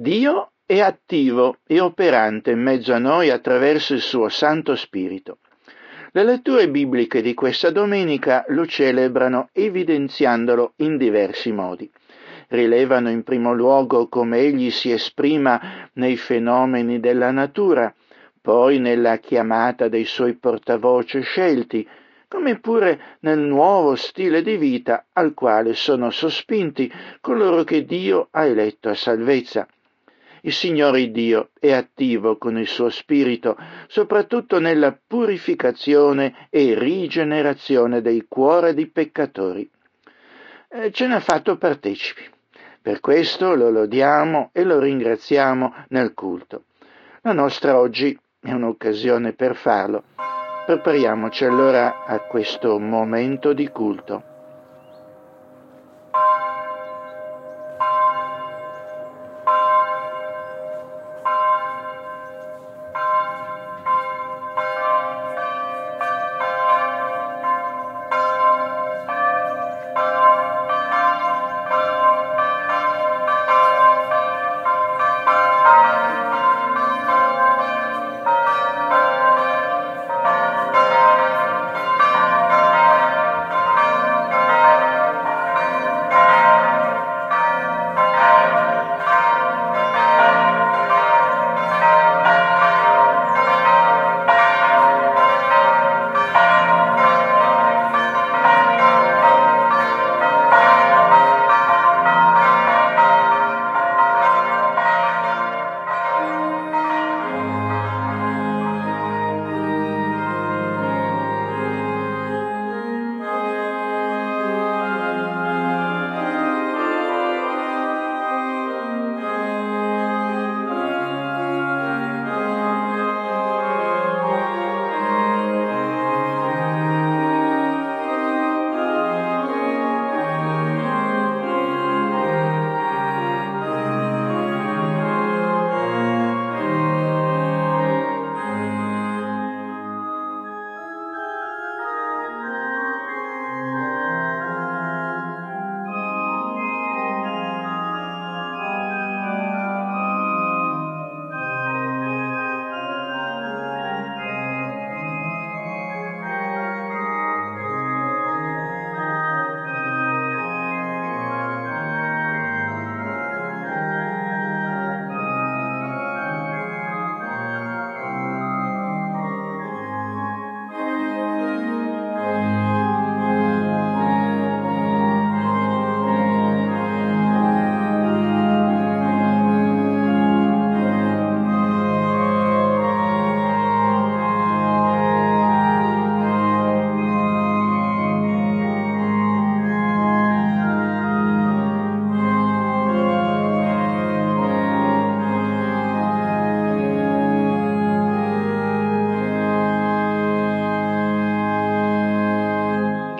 Dio è attivo e operante in mezzo a noi attraverso il suo Santo Spirito. Le letture bibliche di questa domenica lo celebrano evidenziandolo in diversi modi. Rilevano in primo luogo come egli si esprima nei fenomeni della natura, poi nella chiamata dei suoi portavoce scelti, come pure nel nuovo stile di vita al quale sono sospinti coloro che Dio ha eletto a salvezza. Il Signore Dio è attivo con il suo spirito, soprattutto nella purificazione e rigenerazione dei cuori dei peccatori. Eh, ce n'ha fatto partecipi. Per questo lo lodiamo e lo ringraziamo nel culto. La nostra oggi è un'occasione per farlo. Prepariamoci allora a questo momento di culto.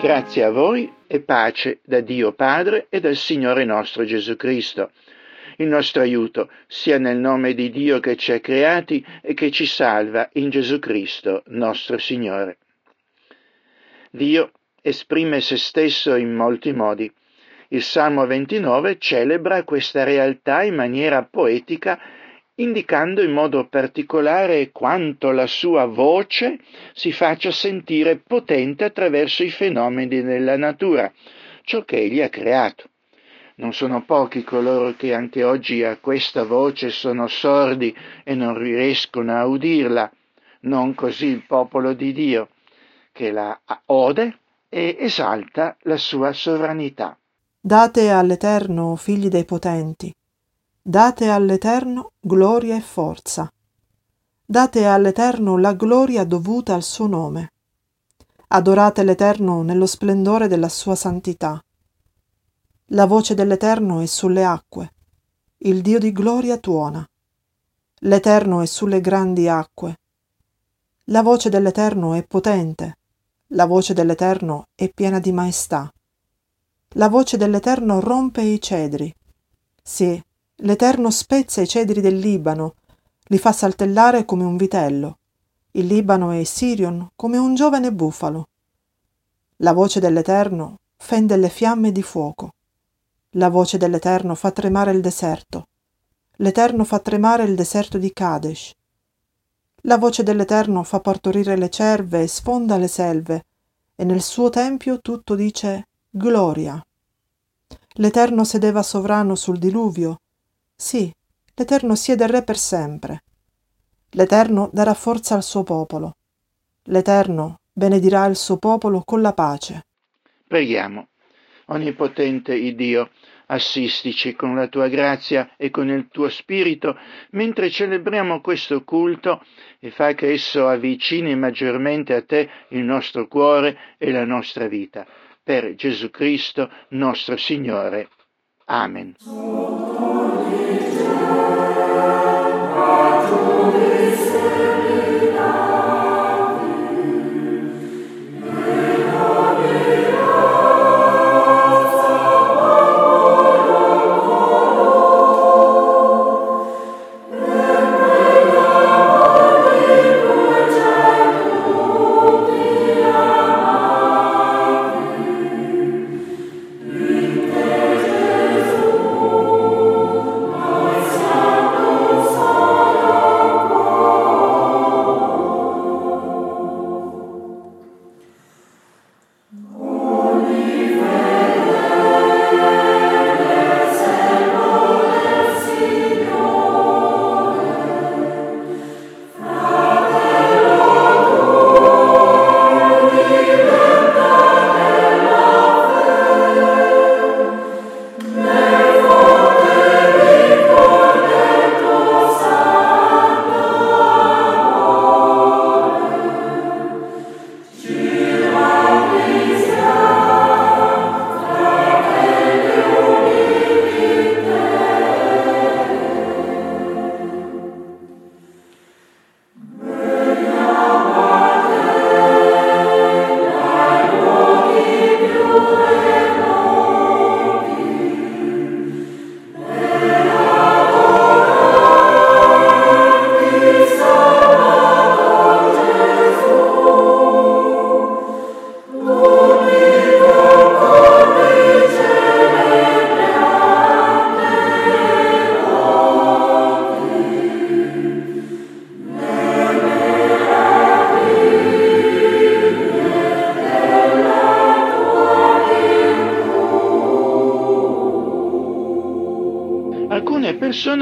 Grazie a voi e pace da Dio Padre e dal Signore nostro Gesù Cristo. Il nostro aiuto sia nel nome di Dio che ci ha creati e che ci salva in Gesù Cristo, nostro Signore. Dio esprime se stesso in molti modi. Il Salmo 29 celebra questa realtà in maniera poetica indicando in modo particolare quanto la sua voce si faccia sentire potente attraverso i fenomeni della natura, ciò che egli ha creato. Non sono pochi coloro che anche oggi a questa voce sono sordi e non riescono a udirla, non così il popolo di Dio, che la ode e esalta la sua sovranità. Date all'Eterno, figli dei potenti, Date all'Eterno gloria e forza. Date all'Eterno la gloria dovuta al suo nome. Adorate l'Eterno nello splendore della sua santità. La voce dell'Eterno è sulle acque. Il Dio di gloria tuona. L'Eterno è sulle grandi acque. La voce dell'Eterno è potente. La voce dell'Eterno è piena di maestà. La voce dell'Eterno rompe i cedri. Sì, L'Eterno spezza i cedri del Libano, li fa saltellare come un vitello. Il Libano e Sirion come un giovane bufalo. La voce dell'Eterno fende le fiamme di fuoco. La voce dell'Eterno fa tremare il deserto. L'Eterno fa tremare il deserto di Kadesh. La voce dell'Eterno fa partorire le cerve e sfonda le selve, e nel suo tempio tutto dice gloria. L'Eterno sedeva sovrano sul diluvio. Sì, l'Eterno siede re per sempre. L'Eterno darà forza al suo popolo. L'Eterno benedirà il suo popolo con la pace. Preghiamo. Onnipotente Iddio, assistici con la tua grazia e con il tuo spirito mentre celebriamo questo culto e fa che esso avvicini maggiormente a te il nostro cuore e la nostra vita. Per Gesù Cristo nostro Signore. Amen.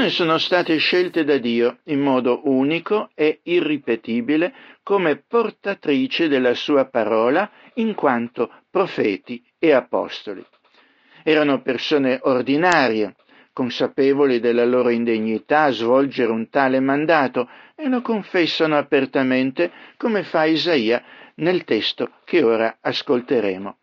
Sono state scelte da Dio in modo unico e irripetibile come portatrici della sua parola in quanto profeti e apostoli. Erano persone ordinarie, consapevoli della loro indegnità a svolgere un tale mandato e lo confessano apertamente come fa Isaia nel testo che ora ascolteremo.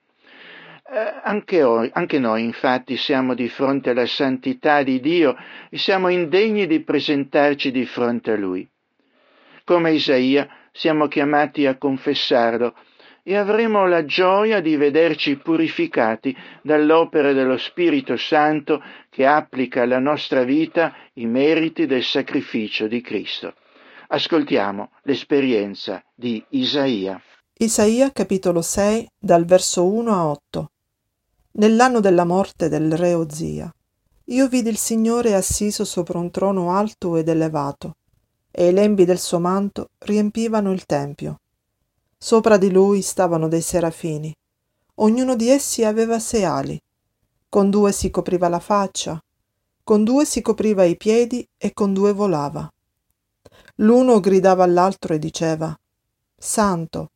Eh, anche, noi, anche noi infatti siamo di fronte alla santità di Dio e siamo indegni di presentarci di fronte a Lui. Come Isaia siamo chiamati a confessarlo e avremo la gioia di vederci purificati dall'opera dello Spirito Santo che applica alla nostra vita i meriti del sacrificio di Cristo. Ascoltiamo l'esperienza di Isaia. Isaia capitolo 6 dal verso 1 a 8 Nell'anno della morte del re Ozia, io vidi il Signore assiso sopra un trono alto ed elevato, e i lembi del suo manto riempivano il tempio. Sopra di lui stavano dei serafini. Ognuno di essi aveva sei ali. Con due si copriva la faccia, con due si copriva i piedi e con due volava. L'uno gridava all'altro e diceva, Santo,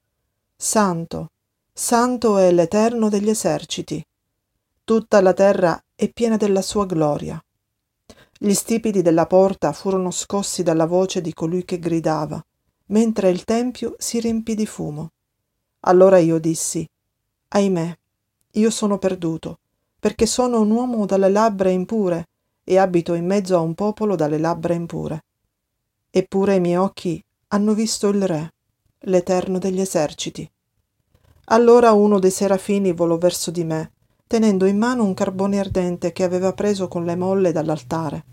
Santo, Santo è l'Eterno degli eserciti Tutta la terra è piena della sua gloria. Gli stipiti della porta furono scossi dalla voce di colui che gridava, mentre il tempio si riempì di fumo. Allora io dissi, Ahimè, io sono perduto, perché sono un uomo dalle labbra impure e abito in mezzo a un popolo dalle labbra impure. Eppure i miei occhi hanno visto il Re, l'Eterno degli eserciti. Allora uno dei serafini volò verso di me, tenendo in mano un carbone ardente che aveva preso con le molle dall'altare.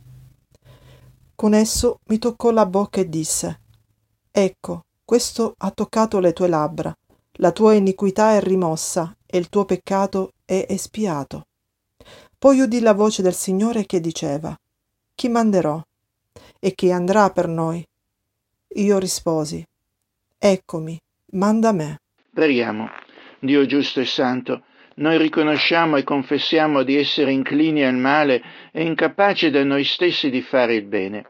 Con esso mi toccò la bocca e disse Ecco, questo ha toccato le tue labbra, la tua iniquità è rimossa e il tuo peccato è espiato. Poi udì la voce del Signore che diceva Chi manderò? e chi andrà per noi? Io risposi, Eccomi, manda me. Preghiamo. Dio giusto e santo, noi riconosciamo e confessiamo di essere inclini al male e incapaci da noi stessi di fare il bene.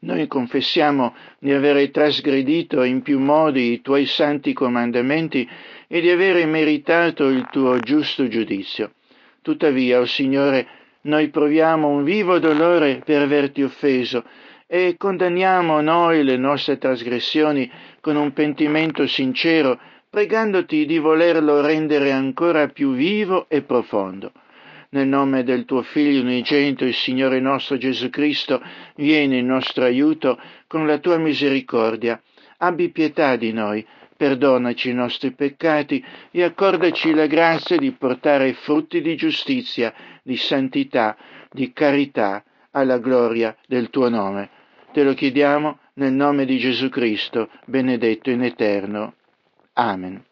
Noi confessiamo di avere trasgredito in più modi i tuoi santi comandamenti e di avere meritato il tuo giusto giudizio. Tuttavia, o oh Signore, noi proviamo un vivo dolore per averti offeso e condanniamo noi le nostre trasgressioni con un pentimento sincero, pregandoti di volerlo rendere ancora più vivo e profondo. Nel nome del tuo Figlio unigenito, il Signore nostro Gesù Cristo, vieni in nostro aiuto con la tua misericordia. Abbi pietà di noi, perdonaci i nostri peccati e accordaci la grazia di portare frutti di giustizia, di santità, di carità, alla gloria del tuo nome. Te lo chiediamo nel nome di Gesù Cristo, benedetto in eterno. Amen.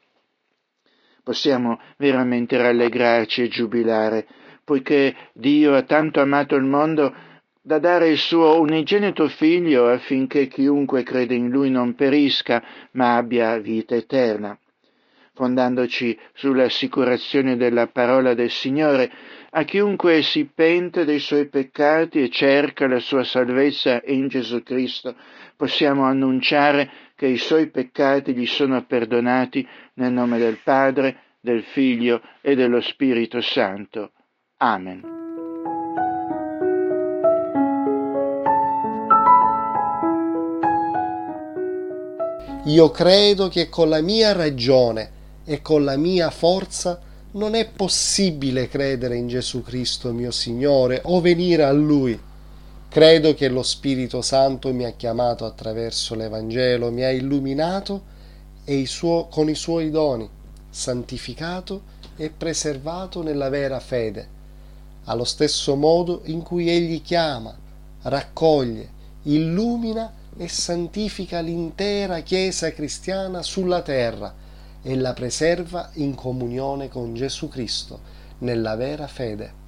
Possiamo veramente rallegrarci e giubilare, poiché Dio ha tanto amato il mondo da dare il suo unigenito figlio affinché chiunque crede in lui non perisca, ma abbia vita eterna. Fondandoci sull'assicurazione della parola del Signore, a chiunque si pente dei suoi peccati e cerca la sua salvezza in Gesù Cristo, possiamo annunciare che i suoi peccati gli sono perdonati nel nome del Padre, del Figlio e dello Spirito Santo. Amen. Io credo che con la mia ragione e con la mia forza non è possibile credere in Gesù Cristo mio Signore o venire a Lui. Credo che lo Spirito Santo mi ha chiamato attraverso l'Evangelo, mi ha illuminato e il suo, con i suoi doni, santificato e preservato nella vera fede, allo stesso modo in cui Egli chiama, raccoglie, illumina e santifica l'intera Chiesa cristiana sulla terra e la preserva in comunione con Gesù Cristo nella vera fede.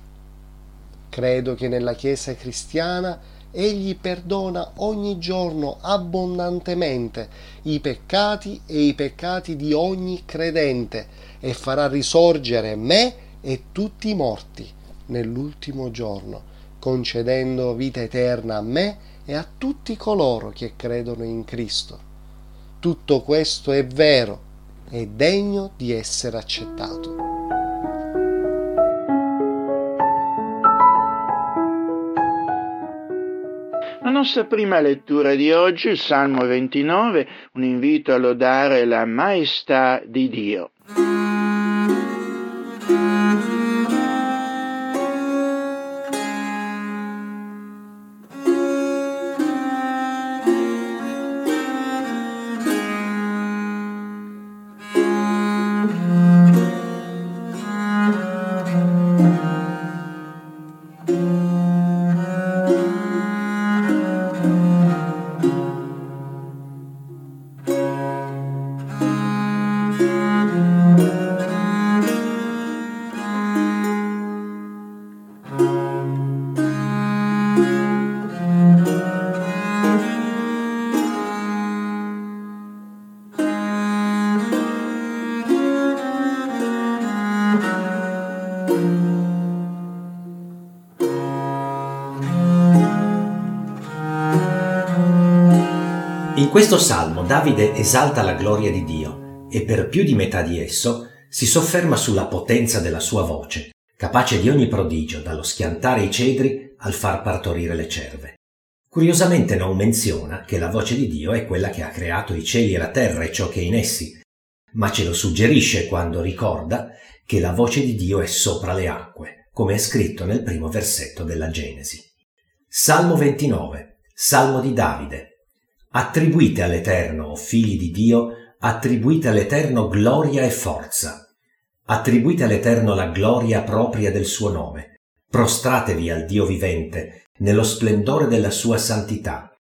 Credo che nella Chiesa cristiana Egli perdona ogni giorno abbondantemente i peccati e i peccati di ogni credente e farà risorgere me e tutti i morti nell'ultimo giorno, concedendo vita eterna a me e a tutti coloro che credono in Cristo. Tutto questo è vero è degno di essere accettato. La nostra prima lettura di oggi, il Salmo 29, un invito a lodare la maestà di Dio. In questo salmo Davide esalta la gloria di Dio e per più di metà di esso si sofferma sulla potenza della sua voce, capace di ogni prodigio, dallo schiantare i cedri al far partorire le cerve. Curiosamente non menziona che la voce di Dio è quella che ha creato i cieli e la terra e ciò che è in essi, ma ce lo suggerisce quando ricorda che la voce di Dio è sopra le acque, come è scritto nel primo versetto della Genesi. Salmo 29, Salmo di Davide, Attribuite all'Eterno, figli di Dio, attribuite all'Eterno gloria e forza. Attribuite all'Eterno la gloria propria del suo nome. Prostratevi al Dio vivente, nello splendore della sua santità.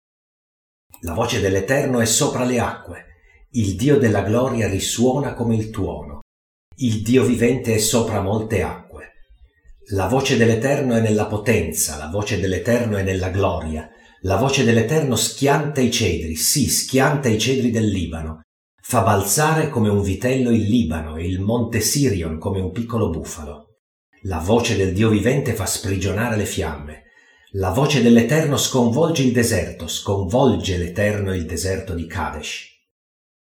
La voce dell'Eterno è sopra le acque. Il Dio della gloria risuona come il tuono. Il Dio vivente è sopra molte acque. La voce dell'Eterno è nella potenza, la voce dell'Eterno è nella gloria, La voce dell'Eterno schianta i cedri, sì, schianta i cedri del Libano. Fa balzare come un vitello il Libano e il monte Sirion come un piccolo bufalo. La voce del Dio vivente fa sprigionare le fiamme. La voce dell'Eterno sconvolge il deserto, sconvolge l'Eterno il deserto di Kadesh.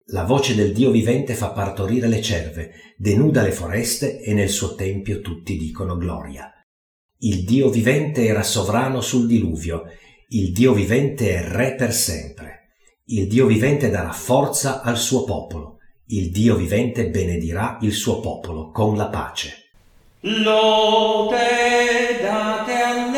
La voce del Dio vivente fa partorire le cerve, denuda le foreste e nel suo tempio tutti dicono gloria. Il Dio vivente era sovrano sul diluvio, il Dio vivente è re per sempre. Il Dio vivente darà forza al suo popolo, il Dio vivente benedirà il suo popolo con la pace. Lode date all'Eterno,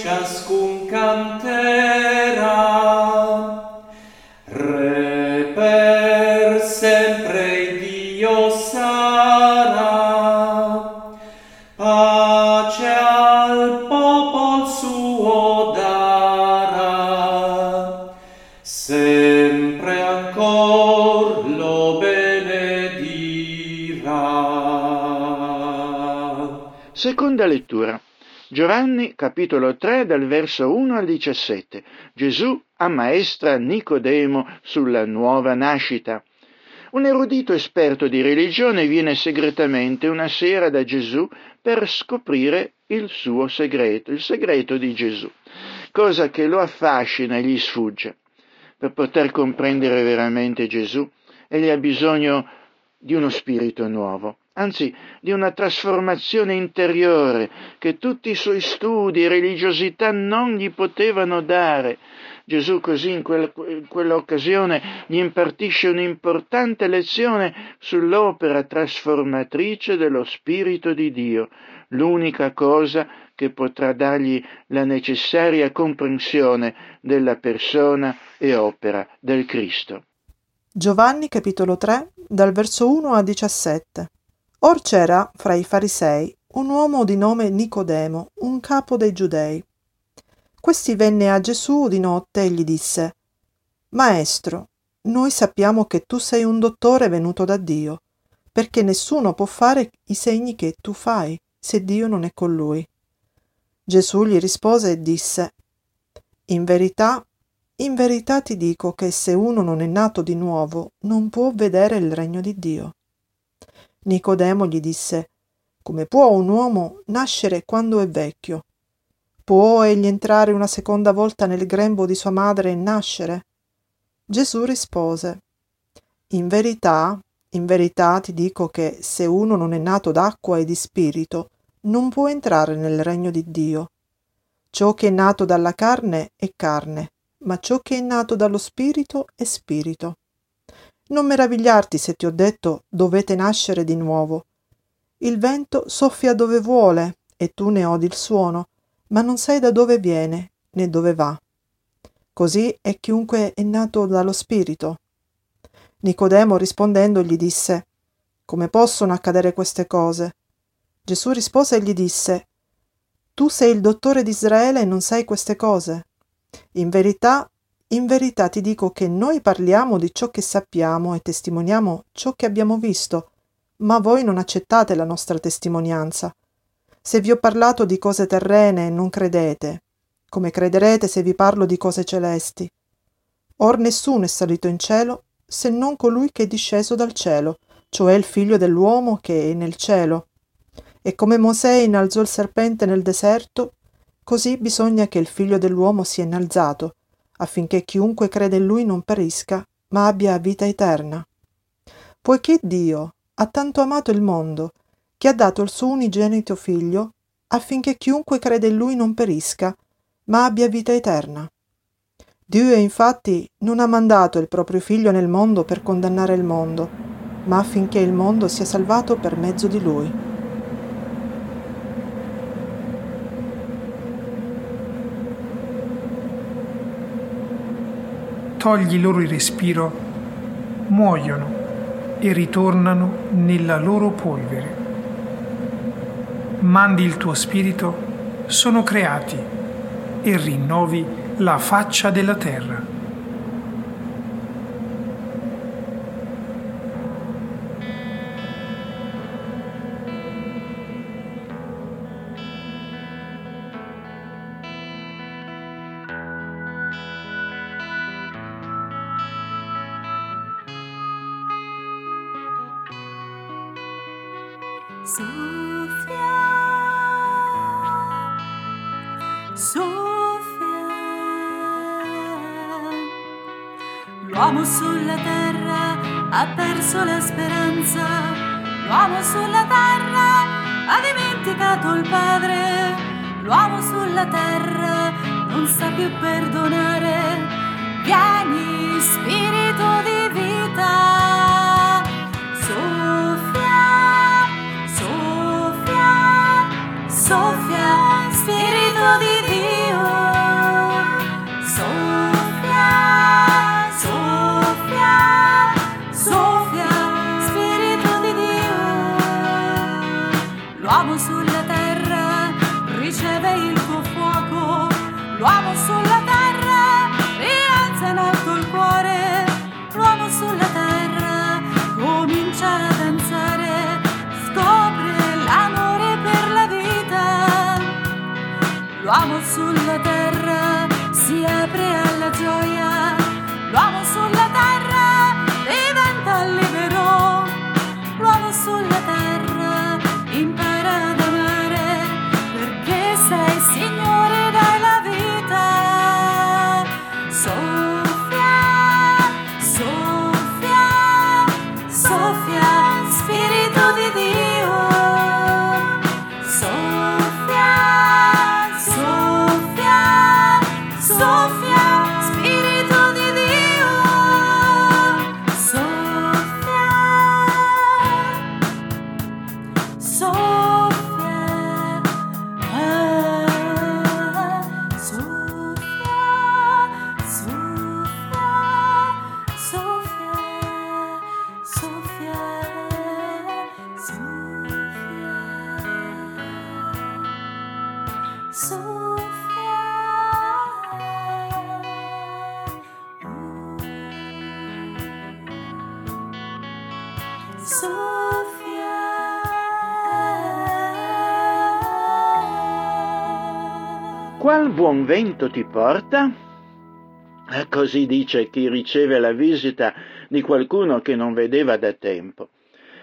ciascun canterà, Re per sempre Dio sarà, pace al popol suo darà, sempre ancor lo benedirà. Seconda lettura. Giovanni capitolo 3 dal verso 1 al 17. Gesù ammaestra Nicodemo sulla nuova nascita. Un erudito esperto di religione viene segretamente una sera da Gesù per scoprire il suo segreto, il segreto di Gesù, cosa che lo affascina e gli sfugge. Per poter comprendere veramente Gesù, egli ha bisogno di uno spirito nuovo, anzi di una trasformazione interiore che tutti i suoi studi e religiosità non gli potevano dare. Gesù così in, quel, in quell'occasione gli impartisce un'importante lezione sull'opera trasformatrice dello Spirito di Dio, l'unica cosa che potrà dargli la necessaria comprensione della persona e opera del Cristo. Giovanni capitolo 3 dal verso 1 a 17. Or c'era fra i farisei un uomo di nome Nicodemo, un capo dei giudei. Questi venne a Gesù di notte e gli disse Maestro, noi sappiamo che tu sei un dottore venuto da Dio, perché nessuno può fare i segni che tu fai, se Dio non è con lui. Gesù gli rispose e disse In verità, in verità ti dico che se uno non è nato di nuovo, non può vedere il regno di Dio. Nicodemo gli disse Come può un uomo nascere quando è vecchio? Può egli entrare una seconda volta nel grembo di sua madre e nascere? Gesù rispose In verità, in verità ti dico che se uno non è nato d'acqua e di spirito, non può entrare nel regno di Dio. Ciò che è nato dalla carne è carne, ma ciò che è nato dallo spirito è spirito. Non meravigliarti se ti ho detto dovete nascere di nuovo. Il vento soffia dove vuole e tu ne odi il suono, ma non sai da dove viene né dove va. Così è chiunque è nato dallo spirito. Nicodemo rispondendo gli disse Come possono accadere queste cose? Gesù rispose e gli disse Tu sei il dottore di Israele e non sai queste cose? In verità, in verità ti dico che noi parliamo di ciò che sappiamo e testimoniamo ciò che abbiamo visto, ma voi non accettate la nostra testimonianza. Se vi ho parlato di cose terrene, non credete, come crederete se vi parlo di cose celesti. Or nessuno è salito in cielo se non colui che è disceso dal cielo, cioè il figlio dell'uomo che è nel cielo. E come Mosè innalzò il serpente nel deserto, così bisogna che il figlio dell'uomo sia innalzato, affinché chiunque crede in lui non perisca, ma abbia vita eterna. Poiché Dio ha tanto amato il mondo, che ha dato il suo unigenito figlio, affinché chiunque crede in lui non perisca, ma abbia vita eterna. Dio infatti non ha mandato il proprio figlio nel mondo per condannare il mondo, ma affinché il mondo sia salvato per mezzo di lui. Togli loro il respiro, muoiono e ritornano nella loro polvere mandi il tuo spirito, sono creati e rinnovi la faccia della terra. Porta? Eh, Così dice chi riceve la visita di qualcuno che non vedeva da tempo.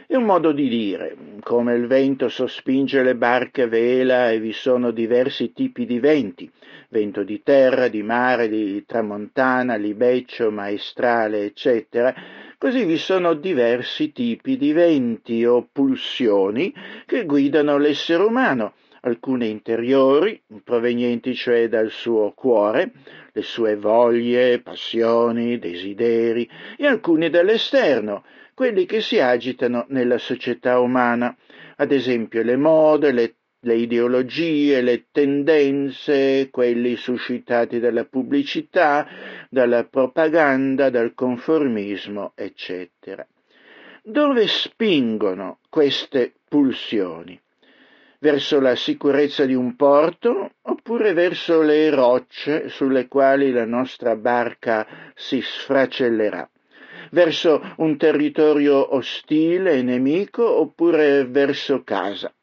È un modo di dire, come il vento sospinge le barche a vela e vi sono diversi tipi di venti, vento di terra, di mare, di tramontana, libeccio, maestrale, eccetera, così vi sono diversi tipi di venti o pulsioni che guidano l'essere umano, alcune interiori, provenienti cioè dal suo cuore, le sue voglie, passioni, desideri, e alcuni dall'esterno, quelli che si agitano nella società umana, ad esempio le mode, le, le ideologie, le tendenze, quelli suscitati dalla pubblicità, dalla propaganda, dal conformismo, eccetera. Dove spingono queste pulsioni? Verso la sicurezza di un porto oppure verso le rocce sulle quali la nostra barca si sfracellerà? verso un territorio ostile e nemico oppure verso casa,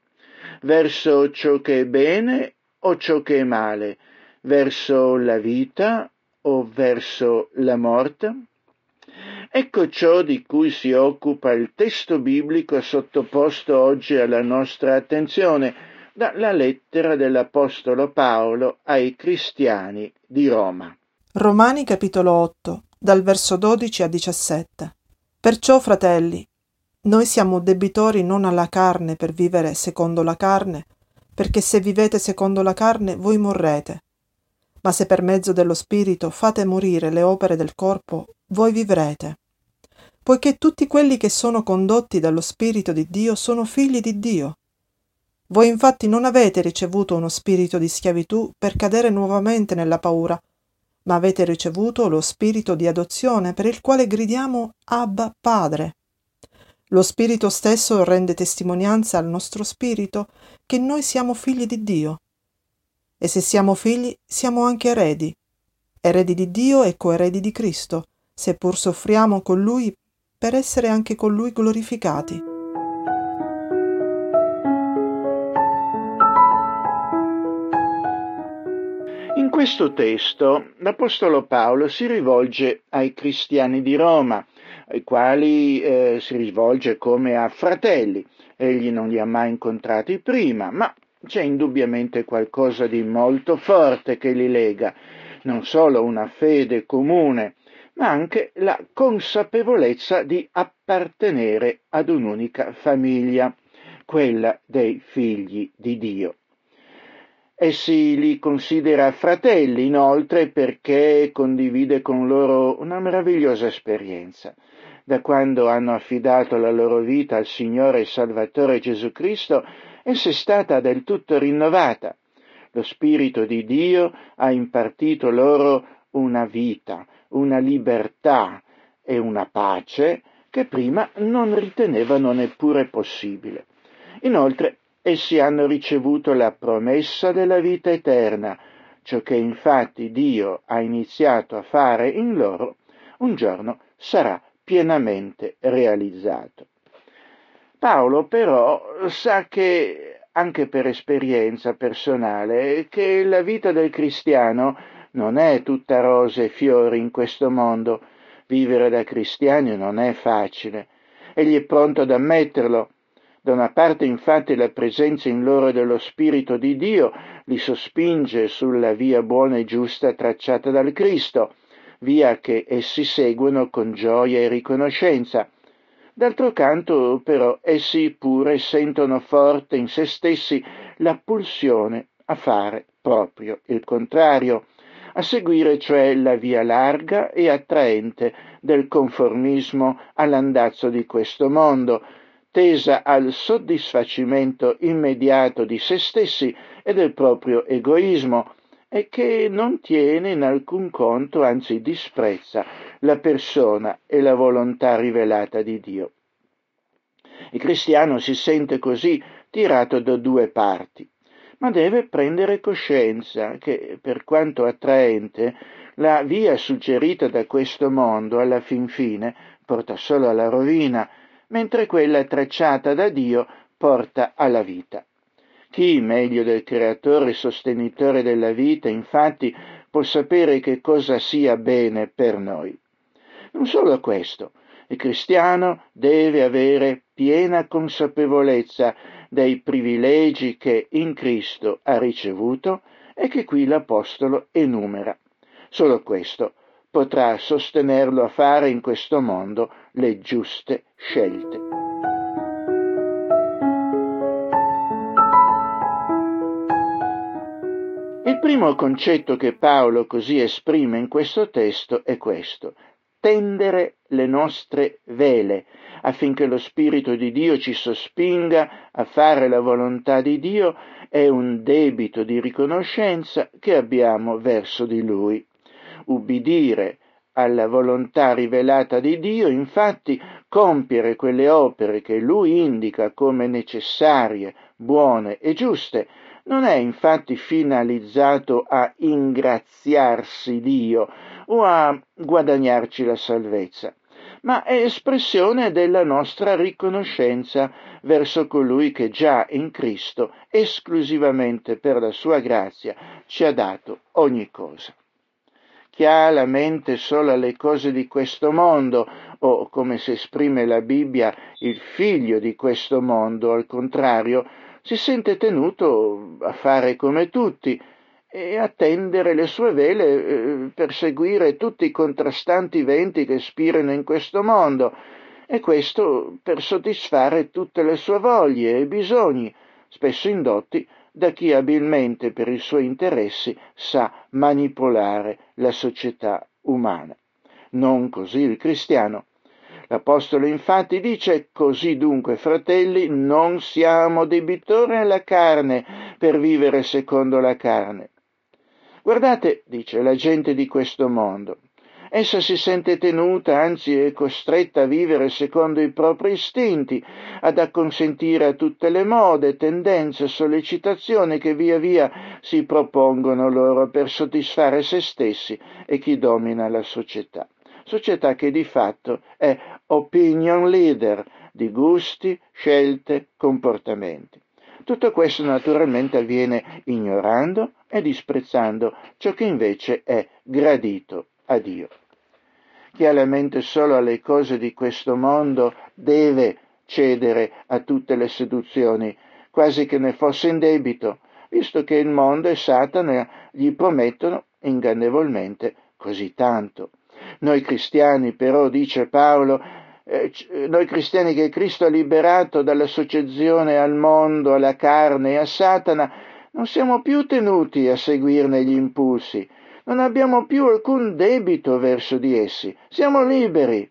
verso ciò che è bene o ciò che è male, verso la vita o verso la morte? Ecco ciò di cui si occupa il testo biblico sottoposto oggi alla nostra attenzione dalla lettera dell'Apostolo Paolo ai cristiani di Roma. Romani capitolo 8, dal verso 12 a 17. Perciò, fratelli, noi siamo debitori non alla carne per vivere secondo la carne, perché se vivete secondo la carne voi morrete. Ma se per mezzo dello Spirito fate morire le opere del corpo, voi vivrete. Poiché tutti quelli che sono condotti dallo Spirito di Dio sono figli di Dio. Voi infatti non avete ricevuto uno spirito di schiavitù per cadere nuovamente nella paura, ma avete ricevuto lo spirito di adozione per il quale gridiamo Abba Padre. Lo Spirito stesso rende testimonianza al nostro spirito che noi siamo figli di Dio. E se siamo figli, siamo anche eredi, eredi di Dio e coeredi di Cristo, seppur soffriamo con Lui per essere anche con Lui glorificati. In questo testo l'Apostolo Paolo si rivolge ai cristiani di Roma, ai quali eh, si rivolge come a fratelli. Egli non li ha mai incontrati prima, ma c'è indubbiamente qualcosa di molto forte che li lega, non solo una fede comune, ma anche la consapevolezza di appartenere ad un'unica famiglia, quella dei figli di Dio. Essi li considera fratelli inoltre perché condivide con loro una meravigliosa esperienza. Da quando hanno affidato la loro vita al Signore e Salvatore Gesù Cristo, essa è stata del tutto rinnovata. Lo Spirito di Dio ha impartito loro una vita, una libertà e una pace che prima non ritenevano neppure possibile. Inoltre essi hanno ricevuto la promessa della vita eterna, ciò che infatti Dio ha iniziato a fare in loro, un giorno sarà pienamente realizzato. Paolo però sa che, anche per esperienza personale, che la vita del cristiano non è tutta rose e fiori in questo mondo. Vivere da cristiani non è facile. Egli è pronto ad ammetterlo. Da una parte infatti la presenza in loro dello Spirito di Dio li sospinge sulla via buona e giusta tracciata dal Cristo, via che essi seguono con gioia e riconoscenza. D'altro canto, però, essi pure sentono forte in se stessi la pulsione a fare proprio il contrario, a seguire cioè la via larga e attraente del conformismo all'andazzo di questo mondo, tesa al soddisfacimento immediato di se stessi e del proprio egoismo, e che non tiene in alcun conto, anzi disprezza la persona e la volontà rivelata di Dio. Il cristiano si sente così tirato da due parti, ma deve prendere coscienza che, per quanto attraente, la via suggerita da questo mondo alla fin fine porta solo alla rovina, mentre quella tracciata da Dio porta alla vita. Chi, meglio del creatore e sostenitore della vita, infatti, può sapere che cosa sia bene per noi? Non solo questo, il cristiano deve avere piena consapevolezza dei privilegi che in Cristo ha ricevuto e che qui l'Apostolo enumera. Solo questo potrà sostenerlo a fare in questo mondo le giuste scelte. Primo concetto che Paolo così esprime in questo testo è questo, tendere le nostre vele affinché lo Spirito di Dio ci sospinga a fare la volontà di Dio è un debito di riconoscenza che abbiamo verso di Lui. Ubbidire alla volontà rivelata di Dio, infatti, compiere quelle opere che Lui indica come necessarie, buone e giuste, non è infatti finalizzato a ingraziarsi Dio o a guadagnarci la salvezza, ma è espressione della nostra riconoscenza verso colui che già in Cristo, esclusivamente per la sua grazia, ci ha dato ogni cosa. Chi ha la mente solo alle cose di questo mondo, o come si esprime la Bibbia, il figlio di questo mondo, al contrario, si sente tenuto a fare come tutti, e a tendere le sue vele eh, per seguire tutti i contrastanti venti che spirano in questo mondo, e questo per soddisfare tutte le sue voglie e bisogni, spesso indotti da chi abilmente per i suoi interessi sa manipolare la società umana. Non così il cristiano. L'Apostolo infatti dice, così dunque, fratelli, non siamo debitori alla carne per vivere secondo la carne. Guardate, dice la gente di questo mondo, essa si sente tenuta, anzi è costretta a vivere secondo i propri istinti, ad acconsentire a tutte le mode, tendenze, sollecitazioni che via via si propongono loro per soddisfare se stessi e chi domina la società. Società che di fatto è opinion leader di gusti, scelte, comportamenti. Tutto questo naturalmente avviene ignorando e disprezzando ciò che invece è gradito a Dio. Chi ha la mente solo alle cose di questo mondo deve cedere a tutte le seduzioni, quasi che ne fosse in debito, visto che il mondo e Satana gli promettono ingannevolmente così tanto. Noi cristiani, però, dice Paolo, eh, noi cristiani che Cristo ha liberato dalla soggezione al mondo, alla carne e a Satana, non siamo più tenuti a seguirne gli impulsi, non abbiamo più alcun debito verso di essi, siamo liberi.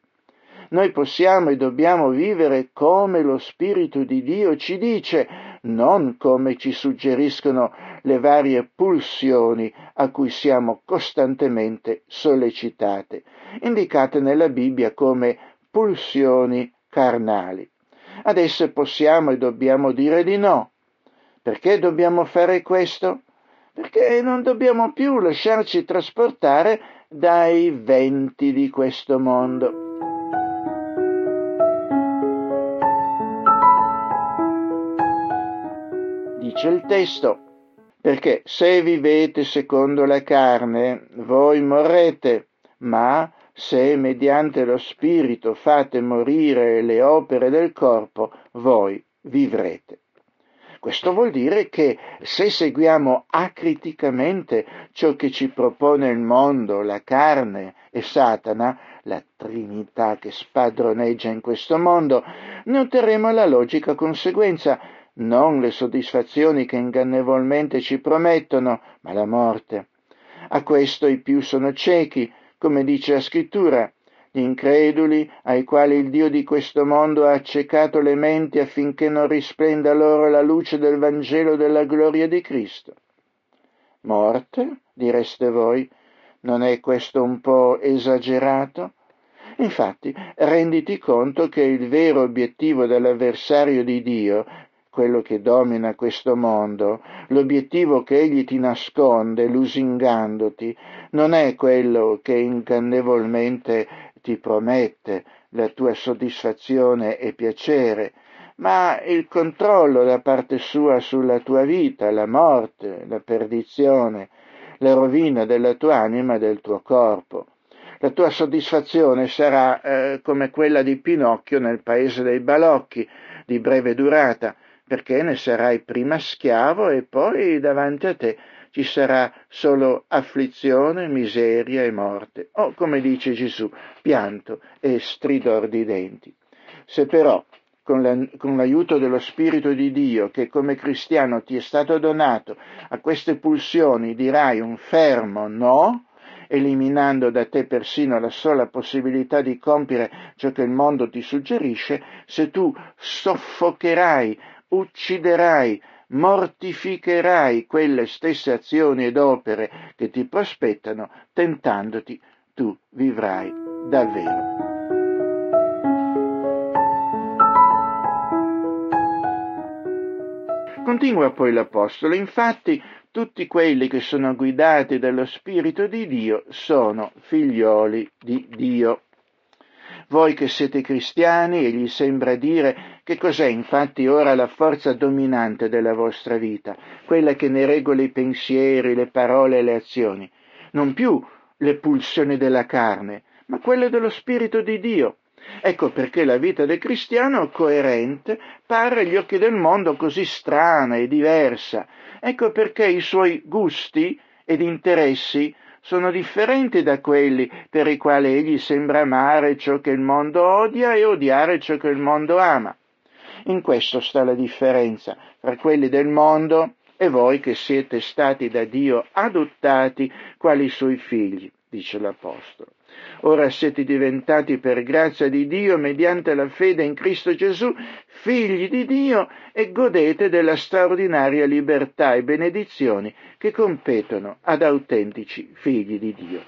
Noi possiamo e dobbiamo vivere come lo Spirito di Dio ci dice, non come ci suggeriscono le varie pulsioni a cui siamo costantemente sollecitate, indicate nella Bibbia come pulsioni carnali. Ad esse possiamo e dobbiamo dire di no. Perché dobbiamo fare questo? Perché non dobbiamo più lasciarci trasportare dai venti di questo mondo. Dice il testo, perché se vivete secondo la carne, voi morrete, ma se mediante lo Spirito fate morire le opere del corpo, voi vivrete. Questo vuol dire che se seguiamo acriticamente ciò che ci propone il mondo, la carne e Satana, la Trinità che spadroneggia in questo mondo, ne otterremo la logica conseguenza, non le soddisfazioni che ingannevolmente ci promettono, ma la morte. A questo i più sono ciechi, come dice la scrittura, gli increduli ai quali il Dio di questo mondo ha accecato le menti affinché non risplenda loro la luce del Vangelo della gloria di Cristo. Morte, direste voi, non è questo un po' esagerato? Infatti, renditi conto che il vero obiettivo dell'avversario di Dio quello che domina questo mondo, l'obiettivo che egli ti nasconde lusingandoti, non è quello che incannevolmente ti promette la tua soddisfazione e piacere, ma il controllo da parte sua sulla tua vita, la morte, la perdizione, la rovina della tua anima e del tuo corpo. La tua soddisfazione sarà eh, come quella di Pinocchio nel paese dei balocchi, di breve durata, perché ne sarai prima schiavo e poi davanti a te ci sarà solo afflizione, miseria e morte, o come dice Gesù, pianto e stridor di denti. Se però con, la, con, l'aiuto dello Spirito di Dio che come cristiano ti è stato donato, a queste pulsioni dirai un fermo no, eliminando da te persino la sola possibilità di compiere ciò che il mondo ti suggerisce, se tu soffocherai ucciderai, mortificherai quelle stesse azioni ed opere che ti prospettano, tentandoti, tu vivrai davvero. Continua poi l'Apostolo, infatti tutti quelli che sono guidati dallo Spirito di Dio sono figlioli di Dio. Voi che siete cristiani, egli sembra dire che cos'è infatti ora la forza dominante della vostra vita, quella che ne regola i pensieri, le parole e le azioni. Non più le pulsioni della carne, ma quelle dello Spirito di Dio. Ecco perché la vita del cristiano coerente pare agli occhi del mondo così strana e diversa. Ecco perché i suoi gusti ed interessi sono differenti da quelli per i quali egli sembra amare ciò che il mondo odia e odiare ciò che il mondo ama. In questo sta la differenza tra quelli del mondo e voi che siete stati da Dio adottati quali suoi figli, dice l'Apostolo. Ora siete diventati per grazia di Dio, mediante la fede in Cristo Gesù, figli di Dio e godete della straordinaria libertà e benedizioni che competono ad autentici figli di Dio.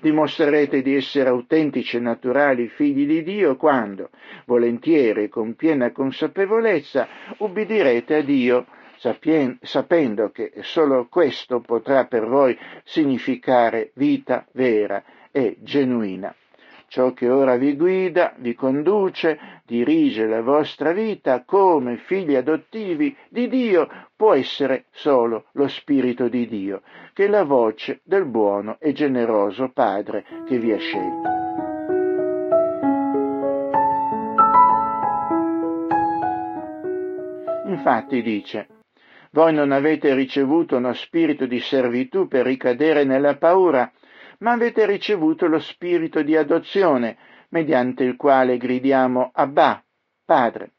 Dimostrerete di essere autentici e naturali figli di Dio quando, volentieri e con piena consapevolezza, ubbidirete a Dio, sapendo che solo questo potrà per voi significare vita vera e genuina. Ciò che ora vi guida, vi conduce, dirige la vostra vita come figli adottivi di Dio può essere solo lo Spirito di Dio, che è la voce del buono e generoso Padre che vi ha scelto. Infatti dice, voi non avete ricevuto uno spirito di servitù per ricadere nella paura, ma avete ricevuto lo spirito di adozione, mediante il quale gridiamo Abba, Padre.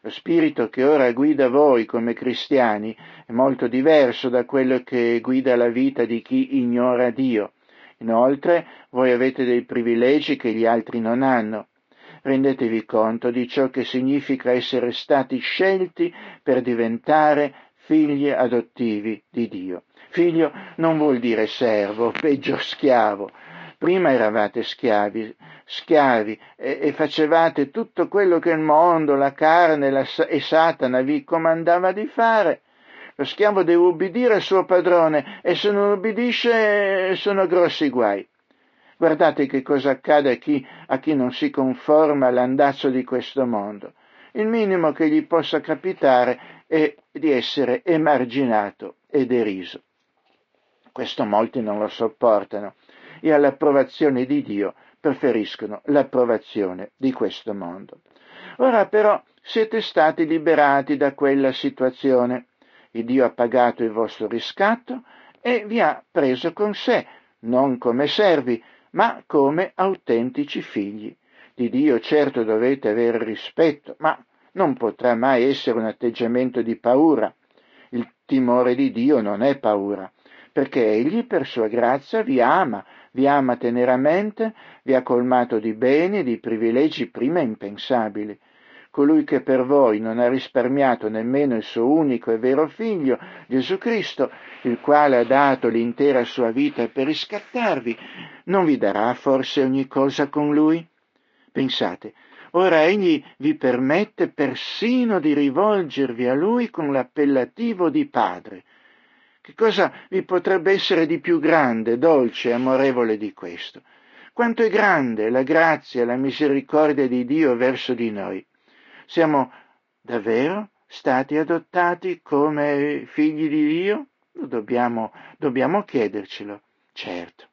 Lo spirito che ora guida voi come cristiani è molto diverso da quello che guida la vita di chi ignora Dio. Inoltre, voi avete dei privilegi che gli altri non hanno. Rendetevi conto di ciò che significa essere stati scelti per diventare figli adottivi di Dio. Figlio non vuol dire servo, peggio schiavo. Prima eravate schiavi, schiavi e, e facevate tutto quello che il mondo, la carne la, e Satana vi comandava di fare. Lo schiavo deve ubbidire al suo padrone e se non ubbidisce sono grossi guai. Guardate che cosa accade a chi, a chi non si conforma all'andazzo di questo mondo. Il minimo che gli possa capitare è di essere emarginato e deriso. Questo molti non lo sopportano e all'approvazione di Dio preferiscono l'approvazione di questo mondo. Ora però siete stati liberati da quella situazione. Il Dio ha pagato il vostro riscatto e vi ha preso con sé, non come servi, ma come autentici figli. Di Dio certo dovete avere rispetto, ma non potrà mai essere un atteggiamento di paura. Il timore di Dio non è paura, perché Egli per sua grazia vi ama, vi ama teneramente, vi ha colmato di beni e di privilegi prima impensabili. Colui che per voi non ha risparmiato nemmeno il suo unico e vero figlio, Gesù Cristo, il quale ha dato l'intera sua vita per riscattarvi, non vi darà forse ogni cosa con lui? Pensate, ora egli vi permette persino di rivolgervi a lui con l'appellativo di Padre. Che cosa vi potrebbe essere di più grande, dolce e amorevole di questo? Quanto è grande la grazia e la misericordia di Dio verso di noi. Siamo davvero stati adottati come figli di Dio? Dobbiamo, dobbiamo chiedercelo, certo.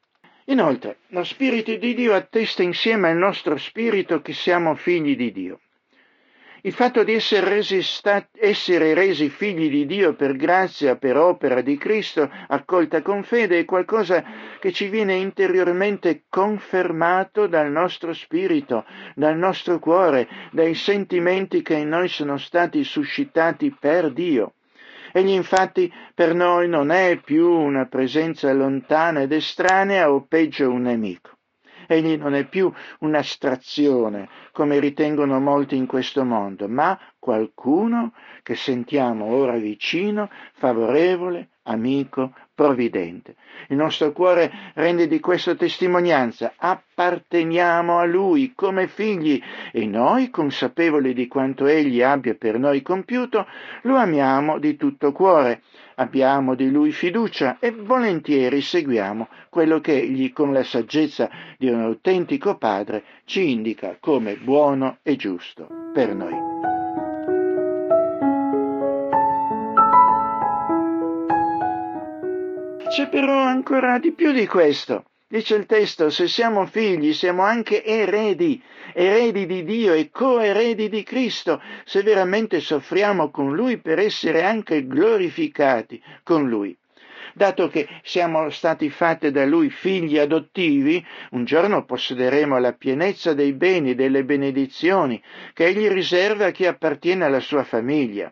Inoltre, lo Spirito di Dio attesta insieme al nostro spirito che siamo figli di Dio. Il fatto di essere resi, sta, essere resi, figli di Dio per grazia, per opera di Cristo, accolta con fede, è qualcosa che ci viene interiormente confermato dal nostro spirito, dal nostro cuore, dai sentimenti che in noi sono stati suscitati per Dio. Egli infatti per noi non è più una presenza lontana ed estranea o peggio un nemico. Egli non è più un'astrazione, come ritengono molti in questo mondo, ma qualcuno che sentiamo ora vicino, favorevole, amico, provvidente. Il nostro cuore rende di questo testimonianza. Apparteniamo a Lui come figli e noi, consapevoli di quanto Egli abbia per noi compiuto, lo amiamo di tutto cuore. Abbiamo di lui fiducia e volentieri seguiamo quello che egli con la saggezza di un autentico padre ci indica come buono e giusto per noi. C'è però ancora di più di questo. Dice il testo, se siamo figli siamo anche eredi, eredi di Dio e coeredi di Cristo, se veramente soffriamo con Lui per essere anche glorificati con Lui. Dato che siamo stati fatti da Lui figli adottivi, un giorno possederemo la pienezza dei beni, delle benedizioni che Egli riserva a chi appartiene alla sua famiglia.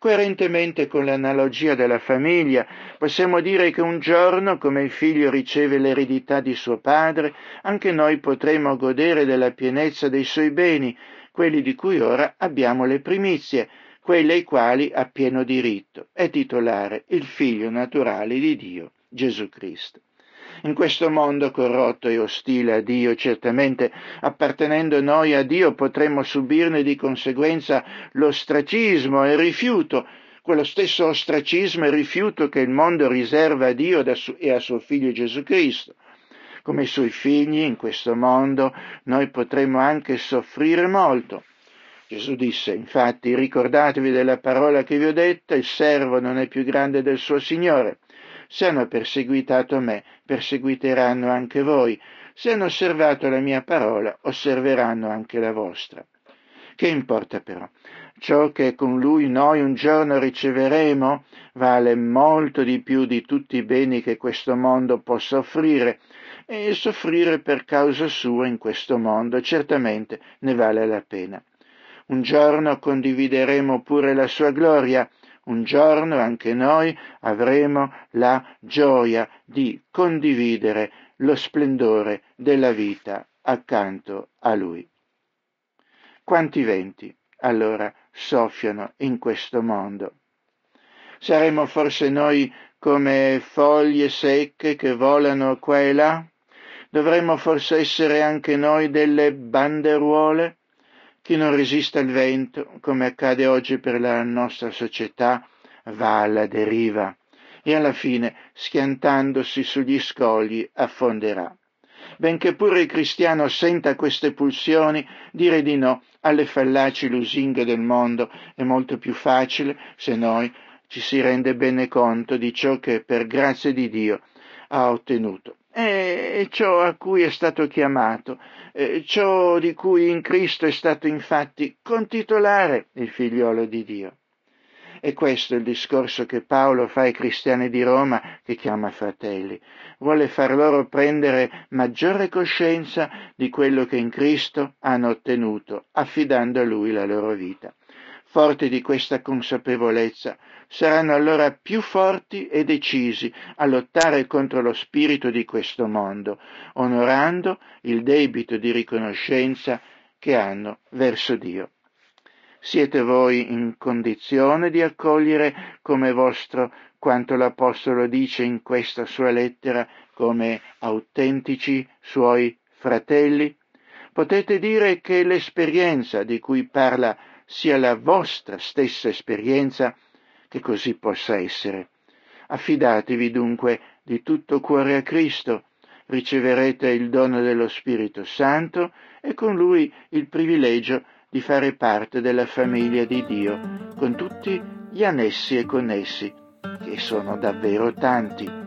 Coerentemente con l'analogia della famiglia, possiamo dire che un giorno, come il figlio riceve l'eredità di suo padre, anche noi potremo godere della pienezza dei suoi beni, quelli di cui ora abbiamo le primizie, quelli ai quali ha pieno diritto, è titolare il figlio naturale di Dio, Gesù Cristo. In questo mondo corrotto e ostile a Dio, certamente appartenendo noi a Dio potremmo subirne di conseguenza l'ostracismo e il rifiuto, quello stesso ostracismo e rifiuto che il mondo riserva a Dio e a suo figlio Gesù Cristo. Come i suoi figli in questo mondo noi potremmo anche soffrire molto. Gesù disse, infatti, ricordatevi della parola che vi ho detta, il servo non è più grande del suo Signore. Se hanno perseguitato me, perseguiteranno anche voi. Se hanno osservato la mia parola, osserveranno anche la vostra. Che importa però? Ciò che con lui noi un giorno riceveremo vale molto di più di tutti i beni che questo mondo possa offrire e soffrire per causa sua in questo mondo certamente ne vale la pena. Un giorno condivideremo pure la sua gloria, un giorno anche noi avremo la gioia di condividere lo splendore della vita accanto a Lui. Quanti venti allora soffiano in questo mondo? Saremo forse noi come foglie secche che volano qua e là? Dovremmo forse essere anche noi delle banderuole? Chi non resiste al vento, come accade oggi per la nostra società, va alla deriva e alla fine, schiantandosi sugli scogli, affonderà. Benché pure il cristiano senta queste pulsioni, dire di no alle fallaci lusinghe del mondo è molto più facile se noi ci si rende bene conto di ciò che per grazia di Dio ha ottenuto e ciò a cui è stato chiamato, ciò di cui in Cristo è stato infatti contitolare il figliolo di Dio. E questo è il discorso che Paolo fa ai cristiani di Roma, che chiama fratelli. Vuole far loro prendere maggiore coscienza di quello che in Cristo hanno ottenuto, affidando a Lui la loro vita. Forti di questa consapevolezza, saranno allora più forti e decisi a lottare contro lo spirito di questo mondo, onorando il debito di riconoscenza che hanno verso Dio. Siete voi in condizione di accogliere come vostro quanto l'Apostolo dice in questa sua lettera come autentici suoi fratelli? Potete dire che l'esperienza di cui parla sia la vostra stessa esperienza, che così possa essere. Affidatevi dunque di tutto cuore a Cristo, riceverete il dono dello Spirito Santo e con lui il privilegio di fare parte della famiglia di Dio, con tutti gli annessi e connessi, che sono davvero tanti.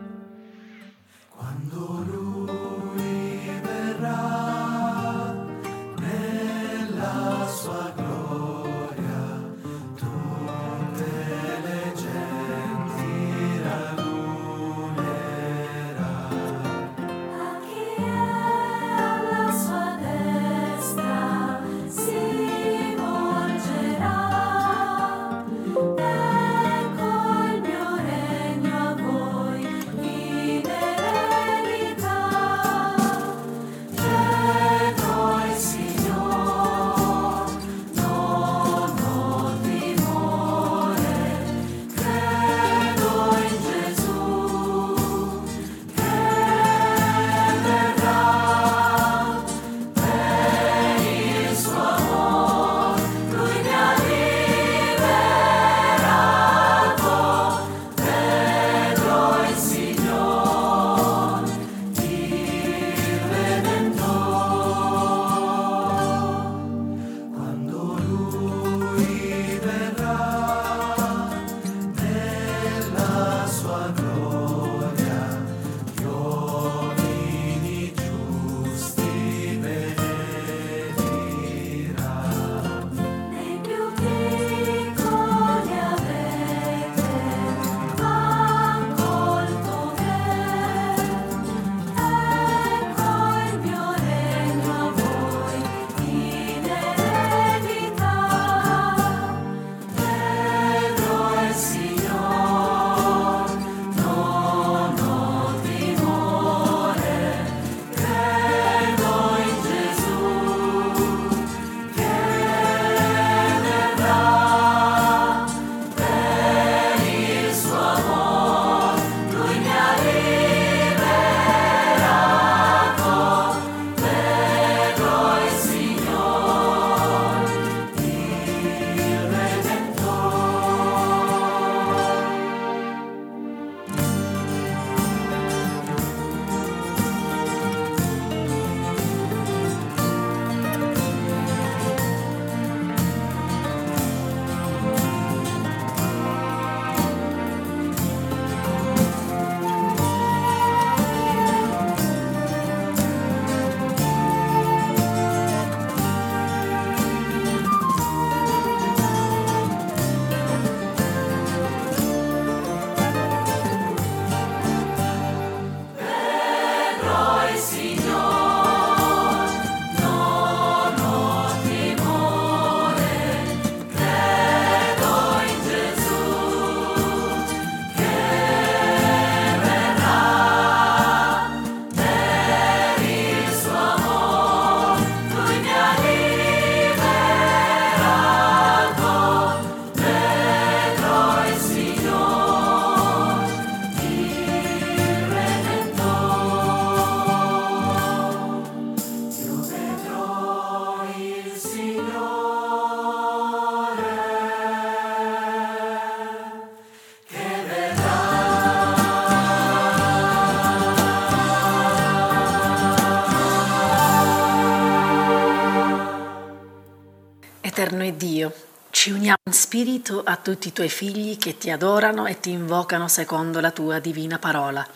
Dio, ci uniamo in spirito a tutti i tuoi figli che ti adorano e ti invocano secondo la tua divina parola.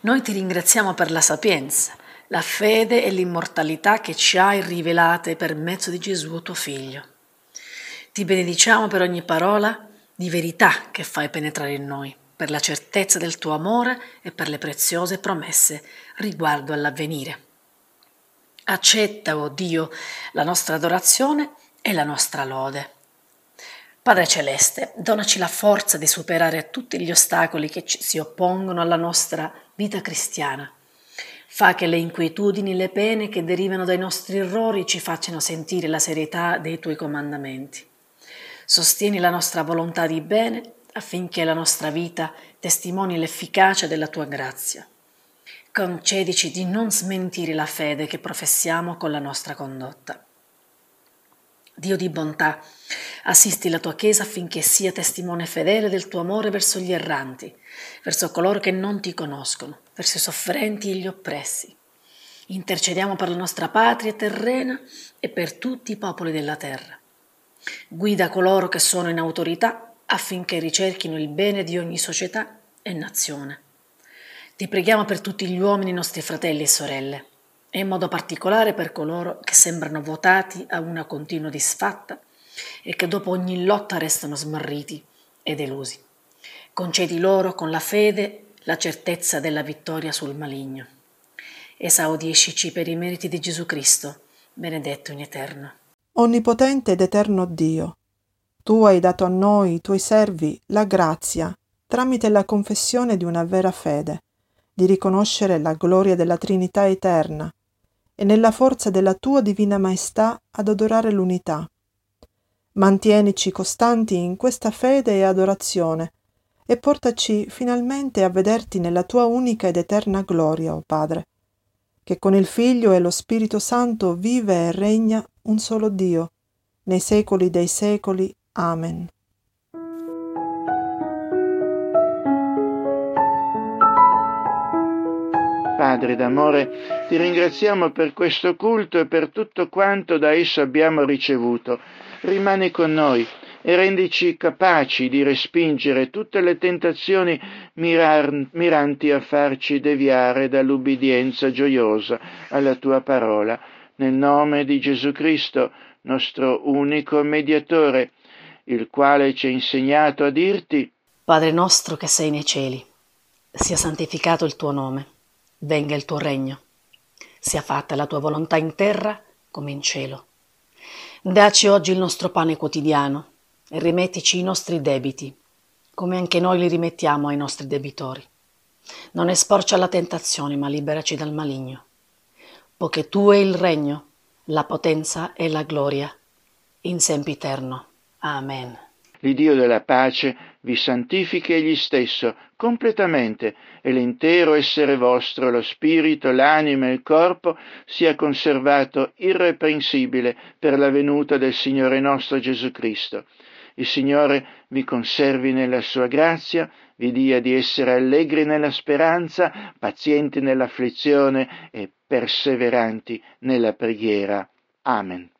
Noi ti ringraziamo per la sapienza, la fede e l'immortalità che ci hai rivelate per mezzo di Gesù tuo Figlio. Ti benediciamo per ogni parola di verità che fai penetrare in noi, per la certezza del tuo amore e per le preziose promesse riguardo all'avvenire. Accetta, o oh Dio, la nostra adorazione e la nostra lode. Padre Celeste, donaci la forza di superare tutti gli ostacoli che ci si oppongono alla nostra vita cristiana. Fa che le inquietudini le pene che derivano dai nostri errori ci facciano sentire la serietà dei tuoi comandamenti. Sostieni la nostra volontà di bene affinché la nostra vita testimoni l'efficacia della tua grazia. Concedici di non smentire la fede che professiamo con la nostra condotta. Dio di bontà, assisti la tua Chiesa affinché sia testimone fedele del tuo amore verso gli erranti, verso coloro che non ti conoscono, verso i sofferenti e gli oppressi. Intercediamo per la nostra patria terrena e per tutti i popoli della terra. Guida coloro che sono in autorità affinché ricerchino il bene di ogni società e nazione. Ti preghiamo per tutti gli uomini nostri fratelli e sorelle, e in modo particolare per coloro che sembrano votati a una continua disfatta e che dopo ogni lotta restano smarriti e delusi. Concedi loro con la fede la certezza della vittoria sul maligno. Esaudiscici per i meriti di Gesù Cristo, benedetto in eterno. Onnipotente ed eterno Dio, tu hai dato a noi, tuoi servi, la grazia, tramite la confessione di una vera fede, di riconoscere la gloria della Trinità eterna e nella forza della tua divina maestà ad adorare l'unità. Mantienici costanti in questa fede e adorazione e portaci finalmente a vederti nella tua unica ed eterna gloria, o oh Padre, che con il Figlio e lo Spirito Santo vive e regna un solo Dio, nei secoli dei secoli. Amen. Padre d'amore, ti ringraziamo per questo culto e per tutto quanto da esso abbiamo ricevuto. Rimani con noi e rendici capaci di respingere tutte le tentazioni mirar- miranti a farci deviare dall'ubbidienza gioiosa alla tua parola. Nel nome di Gesù Cristo, nostro unico mediatore, il quale ci ha insegnato a dirti Padre nostro che sei nei cieli, sia santificato il tuo nome, venga il tuo regno, sia fatta la tua volontà in terra come in cielo. Daci oggi il nostro pane quotidiano e rimettici i nostri debiti, come anche noi li rimettiamo ai nostri debitori. Non esporci alla tentazione, ma liberaci dal maligno, poiché tu è il regno, la potenza e la gloria, in sempiterno. Amen. L'Iddio della pace vi santifichi egli stesso completamente e l'intero essere vostro, lo spirito, l'anima e il corpo sia conservato irreprensibile per la venuta del Signore nostro Gesù Cristo. Il Signore vi conservi nella sua grazia, vi dia di essere allegri nella speranza, pazienti nell'afflizione e perseveranti nella preghiera. Amen.